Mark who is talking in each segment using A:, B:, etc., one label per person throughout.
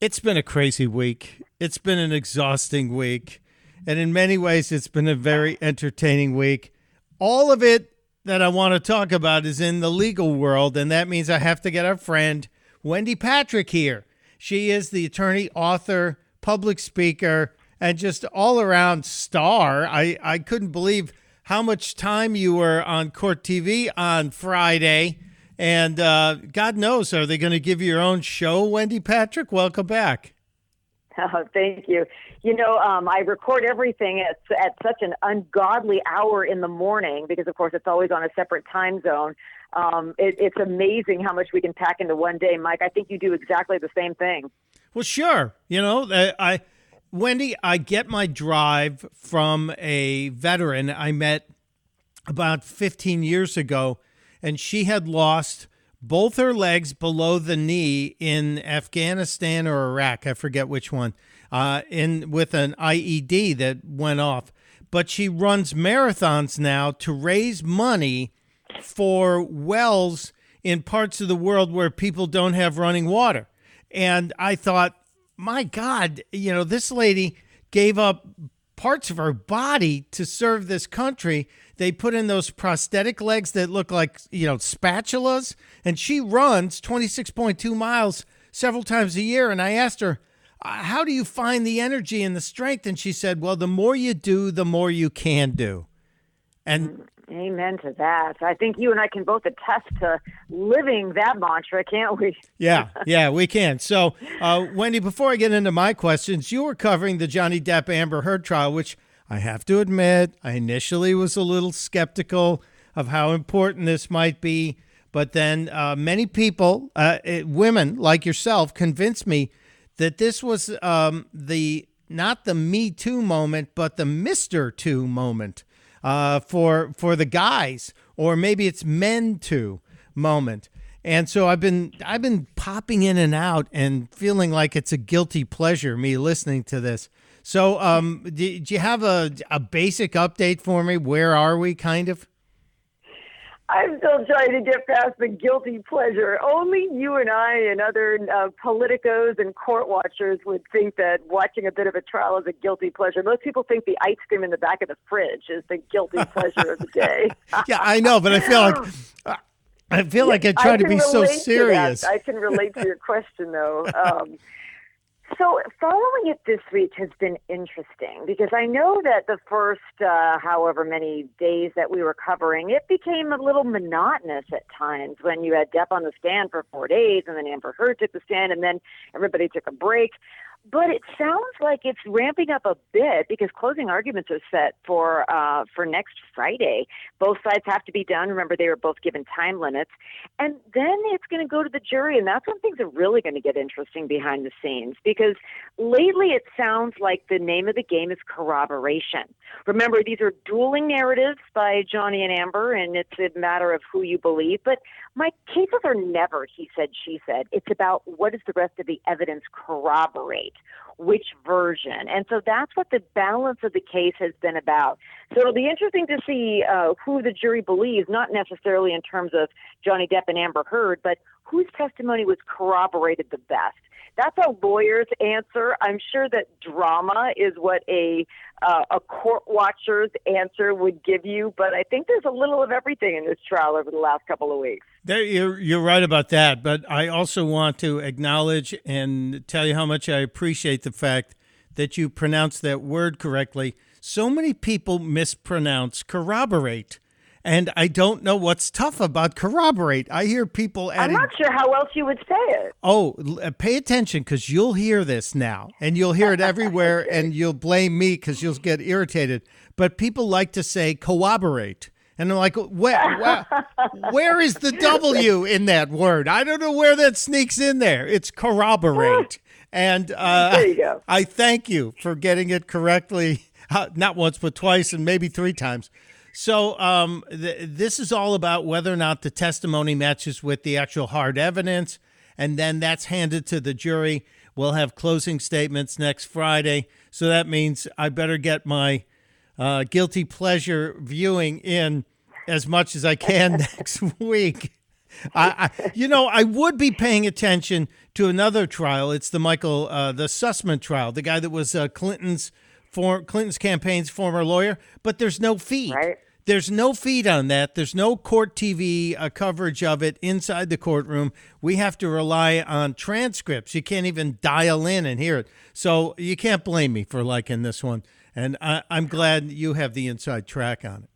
A: It's been a crazy week. It's been an exhausting week. And in many ways, it's been a very entertaining week. All of it that I want to talk about is in the legal world. And that means I have to get our friend, Wendy Patrick, here. She is the attorney, author, public speaker, and just all around star. I, I couldn't believe how much time you were on Court TV on Friday. And uh, God knows, are they going to give you your own show, Wendy Patrick? Welcome back.
B: Oh, thank you. You know, um, I record everything at, at such an ungodly hour in the morning because, of course, it's always on a separate time zone. Um, it, it's amazing how much we can pack into one day, Mike. I think you do exactly the same thing.
A: Well, sure. You know, I, I Wendy, I get my drive from a veteran I met about 15 years ago and she had lost both her legs below the knee in Afghanistan or Iraq. I forget which one. Uh, in with an IED that went off, but she runs marathons now to raise money for wells in parts of the world where people don't have running water. And I thought, my God, you know, this lady gave up parts of her body to serve this country. They put in those prosthetic legs that look like, you know, spatulas. And she runs 26.2 miles several times a year. And I asked her, uh, how do you find the energy and the strength? And she said, well, the more you do, the more you can do. And
B: Amen to that. I think you and I can both attest to living that mantra, can't we?
A: yeah, yeah, we can. So, uh, Wendy, before I get into my questions, you were covering the Johnny Depp Amber Heard trial, which I have to admit, I initially was a little skeptical of how important this might be. But then uh, many people, uh, it, women like yourself, convinced me that this was um, the not the Me Too moment, but the Mister Too moment uh, for for the guys, or maybe it's men too moment. And so I've been I've been popping in and out and feeling like it's a guilty pleasure me listening to this. So um, do, do you have a a basic update for me? Where are we, kind of?
B: I'm still trying to get past the guilty pleasure. Only you and I and other uh, politicos and court watchers would think that watching a bit of a trial is a guilty pleasure. Most people think the ice cream in the back of the fridge is the guilty pleasure of the day.
A: yeah, I know, but I feel like. I feel like I try I to be so serious.
B: I can relate to your question, though. Um, so, following it this week has been interesting because I know that the first, uh, however many days that we were covering, it became a little monotonous at times when you had Depp on the stand for four days and then Amber Heard took the stand and then everybody took a break. But it sounds like it's ramping up a bit because closing arguments are set for uh, for next Friday. Both sides have to be done. Remember, they were both given time limits, and then it's going to go to the jury, and that's when things are really going to get interesting behind the scenes. Because lately, it sounds like the name of the game is corroboration. Remember, these are dueling narratives by Johnny and Amber, and it's a matter of who you believe. But my cases are never he said, she said. It's about what does the rest of the evidence corroborate, which version. And so that's what the balance of the case has been about. So it'll be interesting to see uh, who the jury believes, not necessarily in terms of Johnny Depp and Amber Heard, but whose testimony was corroborated the best. That's a lawyer's answer. I'm sure that drama is what a uh, a court watcher's answer would give you, but I think there's a little of everything in this trial over the last couple of weeks.
A: There, you're, you're right about that, but I also want to acknowledge and tell you how much I appreciate the fact that you pronounced that word correctly. So many people mispronounce corroborate. And I don't know what's tough about corroborate. I hear people adding.
B: I'm not sure how else you would say it.
A: Oh, uh, pay attention because you'll hear this now, and you'll hear it everywhere, and you'll blame me because you'll get irritated. But people like to say corroborate. And I'm like, where, where, where is the W in that word? I don't know where that sneaks in there. It's corroborate. And uh, I thank you for getting it correctly, uh, not once, but twice, and maybe three times. So um, th- this is all about whether or not the testimony matches with the actual hard evidence, and then that's handed to the jury. We'll have closing statements next Friday, so that means I better get my uh, guilty pleasure viewing in as much as I can next week. I, I, you know, I would be paying attention to another trial. It's the Michael, uh, the Sussmann trial, the guy that was uh, Clinton's for Clinton's campaign's former lawyer. But there's no feed.
B: Right.
A: There's no feed on that. There's no court TV uh, coverage of it inside the courtroom. We have to rely on transcripts. You can't even dial in and hear it. So you can't blame me for liking this one. And I, I'm glad you have the inside track on it.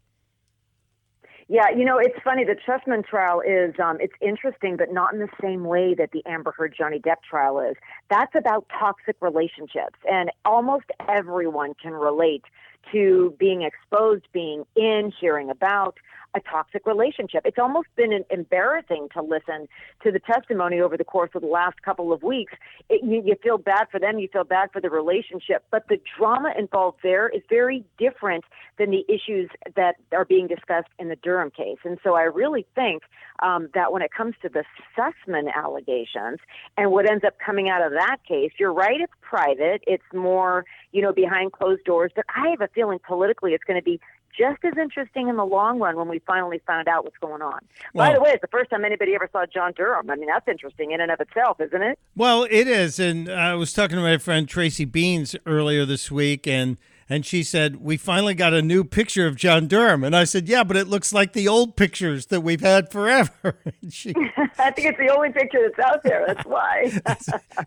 B: Yeah, you know, it's funny. The Sussmann trial is um, it's interesting, but not in the same way that the Amber Heard Johnny Depp trial is. That's about toxic relationships, and almost everyone can relate to being exposed, being in, hearing about a toxic relationship. It's almost been embarrassing to listen to the testimony over the course of the last couple of weeks. It, you, you feel bad for them, you feel bad for the relationship, but the drama involved there is very different than the issues that are being discussed in the Durham case. And so I really think um, that when it comes to the Sussmann allegations and what ends up coming out of that case, you're right, it's private, it's more, you know, behind closed doors, but I have a feeling politically it's going to be just as interesting in the long run when we finally found out what's going on. Well, By the way, it's the first time anybody ever saw John Durham. I mean, that's interesting in and of itself, isn't it?
A: Well, it is. And I was talking to my friend Tracy Beanz earlier this week, and and she said, We finally got a new picture of John Durham. And I said, Yeah, but it looks like the old pictures that we've had forever.
B: she, I think it's the only picture that's out there. That's why.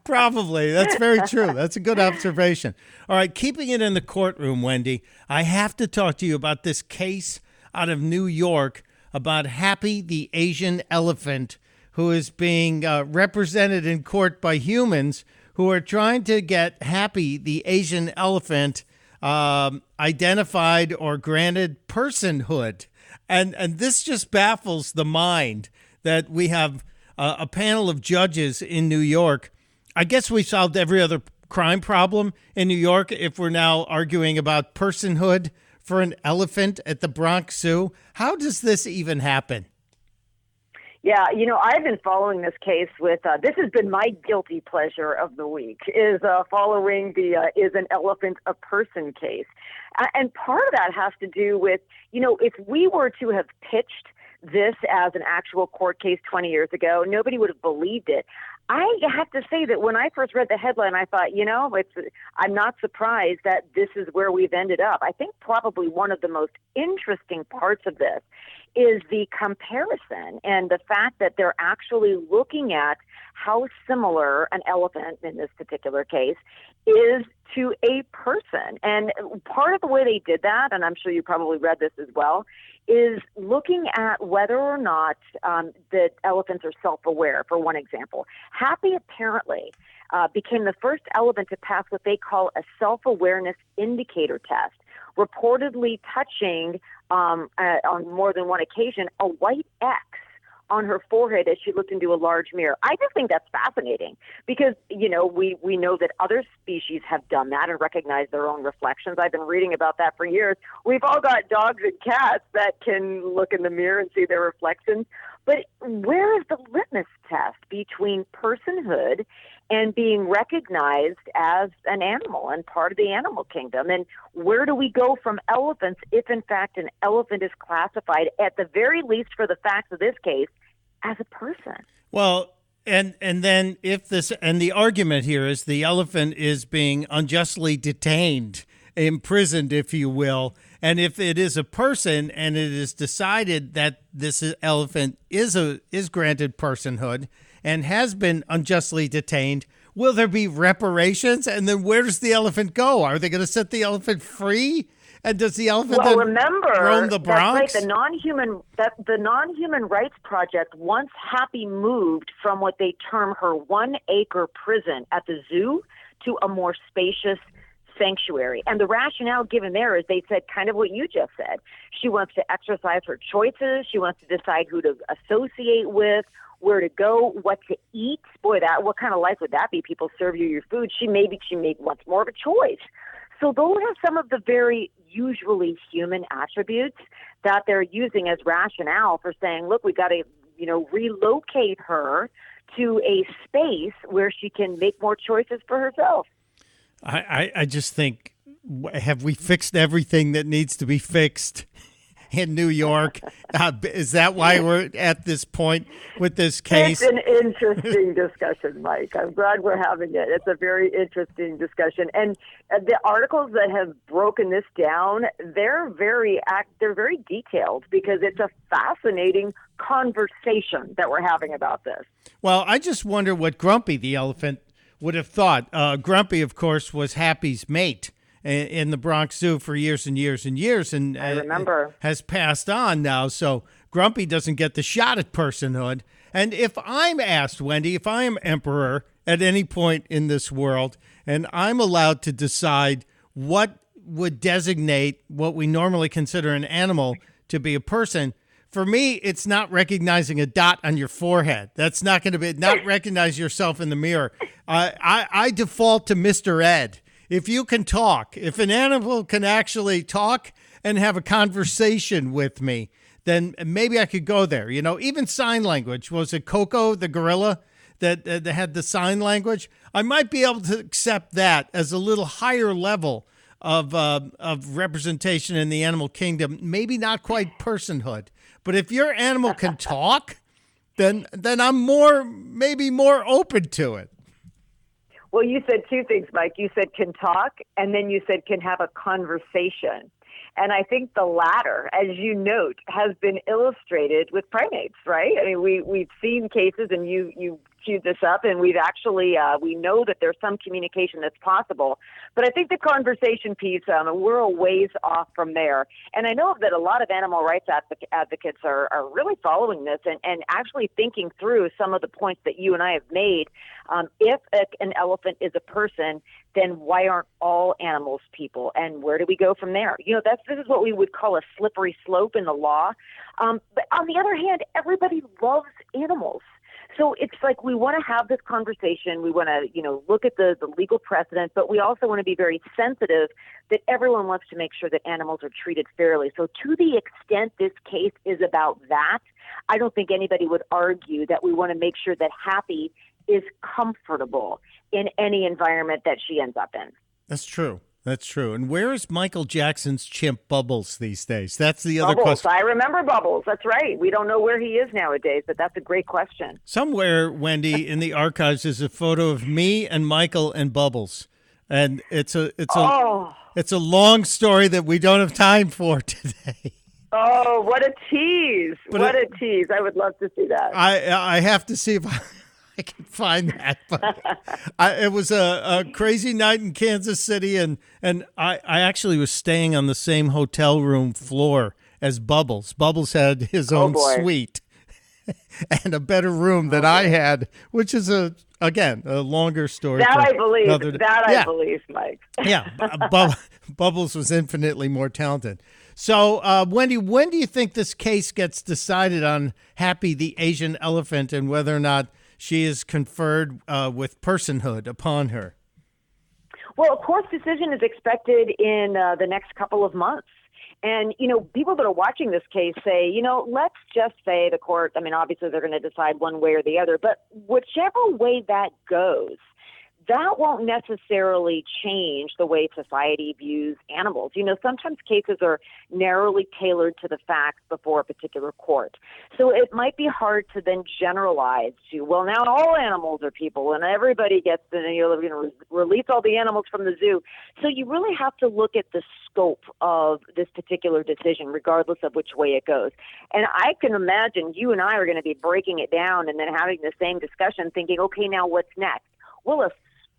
A: probably. That's very true. That's a good observation. All right, keeping it in the courtroom, Wendy, I have to talk to you about this case out of New York about Happy the Asian elephant who is being uh, represented in court by humans who are trying to get Happy the Asian elephant um, identified or granted personhood. And, and this just baffles the mind that we have a panel of judges in New York. I guess we solved every other crime problem in New York if we're now arguing about personhood for an elephant at the Bronx Zoo. How does this even happen?
B: Yeah, you know, I've been following this case with. Uh, this has been my guilty pleasure of the week is uh, following the uh, is an elephant a person case, and part of that has to do with you know if we were to have pitched this as an actual court case 20 years ago, nobody would have believed it. I have to say that when I first read the headline, I thought, you know, it's, I'm not surprised that this is where we've ended up. I think probably one of the most interesting parts of this is the comparison and the fact that they're actually looking at how similar an elephant in this particular case is to a person. And part of the way they did that, and I'm sure you probably read this as well, is looking at whether or not um, the elephants are self aware, for one example. Happy apparently uh, became the first elephant to pass what they call a self awareness indicator test, reportedly touching um, uh, on more than one occasion a white X on her forehead as she looked into a large mirror. I just think that's fascinating because, you know, we, we know that other species have done that and recognize their own reflections. I've been reading about that for years. We've all got dogs and cats that can look in the mirror and see their reflections. But where is the litmus test between personhood and being recognized as an animal and part of the animal kingdom? And where do we go from elephants if, in fact, an elephant is classified, at the very least for the facts of this case, as a person?
A: Well, and and then if this and the argument here is the elephant is being unjustly detained, imprisoned, if you will, and if it is a person and it is decided that this elephant is a is granted personhood and has been unjustly detained, will there be reparations? And then where does the elephant go? Are they going to set the elephant free? And does the elephant
B: well, remember,
A: roam the Bronx?
B: That's Right, the non-human that the non-human rights project once Happy moved from what they term her one-acre prison at the zoo to a more spacious sanctuary. And the rationale given there is they said kind of what you just said. She wants to exercise her choices. She wants to decide who to associate with, where to go, what to eat. Boy, that what kind of life would that be? People serve you your food. She maybe she made wants more of a choice. So those are some of the very usually human attributes that they're using as rationale for saying, look, we got to you know relocate her to a space where she can make more choices for herself.
A: I, I, I just think, have we fixed everything that needs to be fixed? In New York. Uh, is that why we're at this point with this case?
B: It's an interesting discussion, Mike. I'm glad we're having it. It's a very interesting discussion, and the articles that have broken this down, they're very act, they're very detailed because it's a fascinating conversation that we're having about this.
A: Well, I just wonder what Grumpy the elephant would have thought. Uh, Grumpy, of course, was Happy's mate in the Bronx Zoo for years and years and years, and
B: I remember.
A: has passed on now. So Grumpy doesn't get the shot at personhood. And if I'm asked, Wendy, if I am emperor at any point in this world, and I'm allowed to decide what would designate what we normally consider an animal to be a person, for me, it's not recognizing a dot on your forehead. That's not going to be not recognize yourself in the mirror. Uh, I I default to Mister Ed. If you can talk, if an animal can actually talk and have a conversation with me, then maybe I could go there. You know, even sign language. Was it Koko the gorilla that, that had the sign language? I might be able to accept that as a little higher level of uh, of representation in the animal kingdom. Maybe not quite personhood, but if your animal can talk, then then I'm more maybe more open to it.
B: Well, you said two things, Mike. You said can talk, and then you said can have a conversation. And I think the latter, as you note, has been illustrated with primates, right? I mean, we, we've seen cases, and you, you queued this up, and we've actually, uh, we know that there's some communication that's possible. But I think the conversation piece, um, we're a ways off from there. And I know that a lot of animal rights advoc- advocates are, are really following this and, and actually thinking through some of the points that you and I have made. Um, if a, an elephant is a person, then why aren't all animals people? And where do we go from there? You know, that's this is what we would call a slippery slope in the law. Um, but on the other hand, everybody loves animals. So it's like we want to have this conversation. We want to, you know, look at the, the legal precedent, but we also want to be very sensitive that everyone wants to make sure that animals are treated fairly. So to the extent this case is about that, I don't think anybody would argue that we want to make sure that Happy is comfortable in any environment that she ends up in.
A: That's true. That's true. And where is Michael Jackson's chimp Bubbles these days? That's the other
B: Bubbles.
A: question.
B: I remember Bubbles. That's right. We don't know where he is nowadays, but that's a great question.
A: Somewhere, Wendy, in the archives is a photo of me and Michael and Bubbles. And it's a it's a
B: Oh,
A: it's a long story that we don't have time for today.
B: oh, what a tease!
A: But
B: what
A: it-
B: a tease! I would love to see that.
A: I I have to see if I, I can find that. But I, it was a, a crazy night in Kansas City, and and I I actually was staying on the same hotel room floor as Bubbles. Bubbles had his own
B: boy.
A: suite and a better room than I had, which is a again a longer story.
B: that I believe. That
A: Yeah.
B: I believe, Mike.
A: yeah, Bub- Bubbles was infinitely more talented. So, uh, Wendy, when do you think this case gets decided on Happy the Asian elephant and whether or not she is conferred uh, with personhood upon her?
B: Well, a court decision is expected in uh, the next couple of months. And, you know, people that are watching this case say, you know, let's just say the court, I mean, obviously they're going to decide one way or the other, but whichever way that goes, that won't necessarily change the way society views animals. You know, sometimes cases are narrowly tailored to the facts before a particular court. So it might be hard to then generalize to, well, now all animals are people and everybody gets to, you're going to release all the animals from the zoo. So you really have to look at the scope of this particular decision, regardless of which way it goes. And I can imagine you and I are going to be breaking it down and then having the same discussion, thinking, okay, now what's next? We'll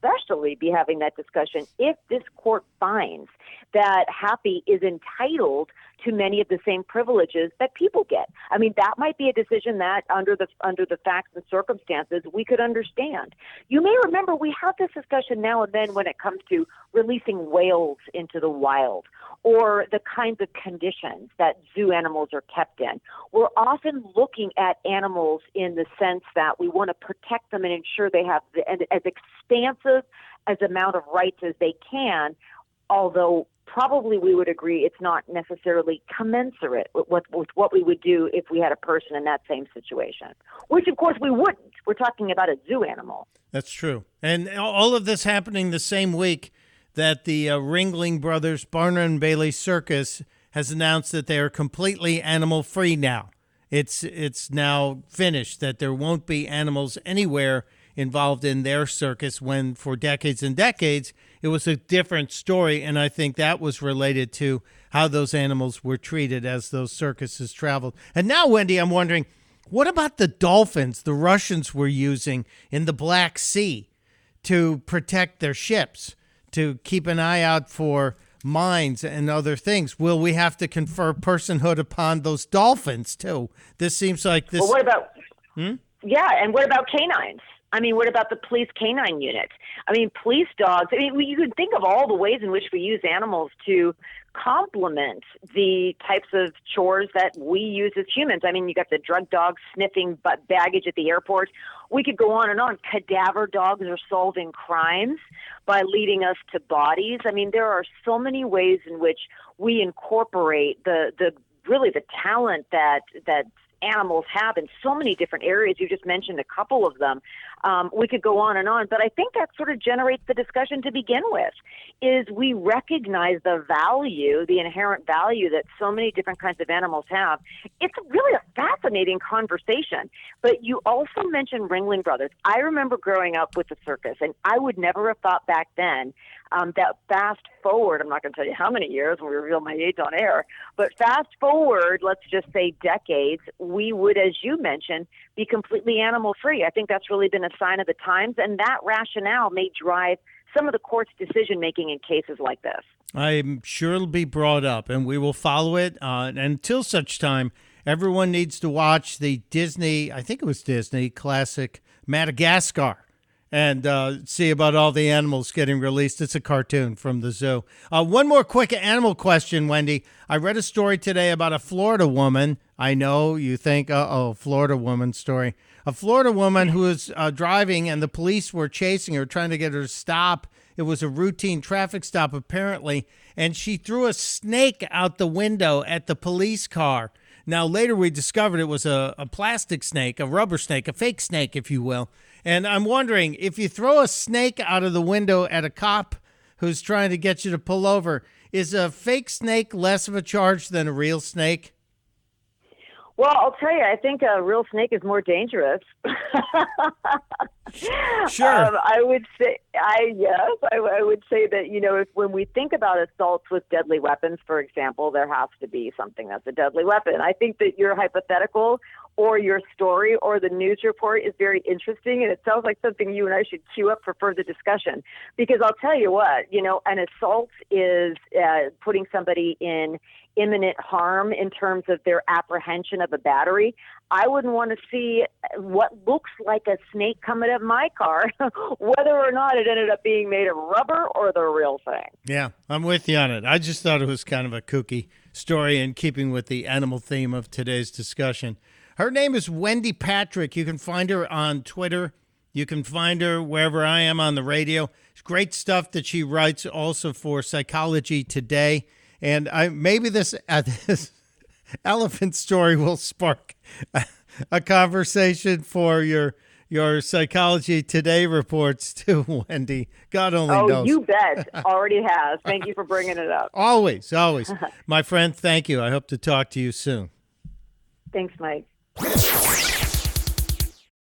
B: especially be having that discussion if this court finds that Happy is entitled to many of the same privileges that people get. I mean, that might be a decision that, under the under the facts and circumstances, we could understand. You may remember we have this discussion now and then when it comes to releasing whales into the wild or the kinds of conditions that zoo animals are kept in. We're often looking at animals in the sense that we want to protect them and ensure they have the, as expansive as amount of rights as they can, although probably we would agree it's not necessarily commensurate with what, with what we would do if we had a person in that same situation, which of course we wouldn't. We're talking about a zoo animal.
A: That's true. And all of this happening the same week that the uh, Ringling Brothers Barnum and Bailey Circus has announced that they are completely animal free now. It's it's now finished that there won't be animals anywhere involved in their circus when for decades and decades it was a different story and I think that was related to how those animals were treated as those circuses traveled. And now Wendy, I'm wondering what about the dolphins the Russians were using in the Black Sea to protect their ships, to keep an eye out for mines and other things? Will we have to confer personhood upon those dolphins too? This seems like this.
B: Well, what about? Hmm? Yeah, and what about canines? I mean, what about the police canine unit? I mean, police dogs. I mean, you can think of all the ways in which we use animals to complement the types of chores that we use as humans. I mean, you got the drug dogs sniffing baggage at the airport. We could go on and on. Cadaver dogs are solving crimes by leading us to bodies. I mean, there are so many ways in which we incorporate the the really the talent that that animals have in so many different areas. You just mentioned a couple of them. Um, we could go on and on, but I think that sort of generates the discussion to begin with. Is we recognize the value, the inherent value that so many different kinds of animals have. It's really a fascinating conversation. But you also mentioned Ringling Brothers. I remember growing up with the circus, and I would never have thought back then um, that fast forward, I'm not going to tell you how many years, we reveal my age on air, but fast forward, let's just say decades, we would, as you mentioned, be completely animal free. I think that's really been a sign of the times, and that rationale may drive some of the court's decision making in cases like this.
A: I'm sure it'll be brought up, and we will follow it. Uh, until such time, everyone needs to watch the Disney, I think it was Disney classic Madagascar, and uh, see about all the animals getting released. It's a cartoon from the zoo. Uh, one more quick animal question, Wendy. I read a story today about a Florida woman. I know you think, uh oh, Florida woman story. A Florida woman who was uh, driving, and the police were chasing her, trying to get her to stop. It was a routine traffic stop, apparently, and she threw a snake out the window at the police car. Now, later we discovered it was a, a plastic snake, a rubber snake, a fake snake, if you will. And I'm wondering if you throw a snake out of the window at a cop who's trying to get you to pull over, is a fake snake less of a charge than a real snake?
B: Well, I'll tell you, I think a real snake is more dangerous.
A: Sure.
B: Um, I would say, I yes, I, I would say that you know, if when we think about assaults with deadly weapons, for example, there has to be something that's a deadly weapon. I think that your hypothetical or your story or the news report is very interesting, and it sounds like something you and I should queue up for further discussion. Because I'll tell you what, you know, an assault is uh, putting somebody in imminent harm in terms of their apprehension of a battery. I wouldn't want to see what looks like a snake coming at my car, whether or not it ended up being made of rubber or the real thing.
A: Yeah, I'm with you on it. I just thought it was kind of a kooky story in keeping with the animal theme of today's discussion. Her name is Wendy Patrick. You can find her on Twitter. You can find her wherever I am on the radio. It's great stuff that she writes also for Psychology Today. And I maybe this this elephant story will spark a, a conversation for your your Psychology Today reports too, Wendy. God only knows.
B: Oh,
A: knows.
B: you bet. Already has. Thank you for bringing it up.
A: Always, always. My friend, thank you. I hope to talk to you soon.
B: Thanks, Mike.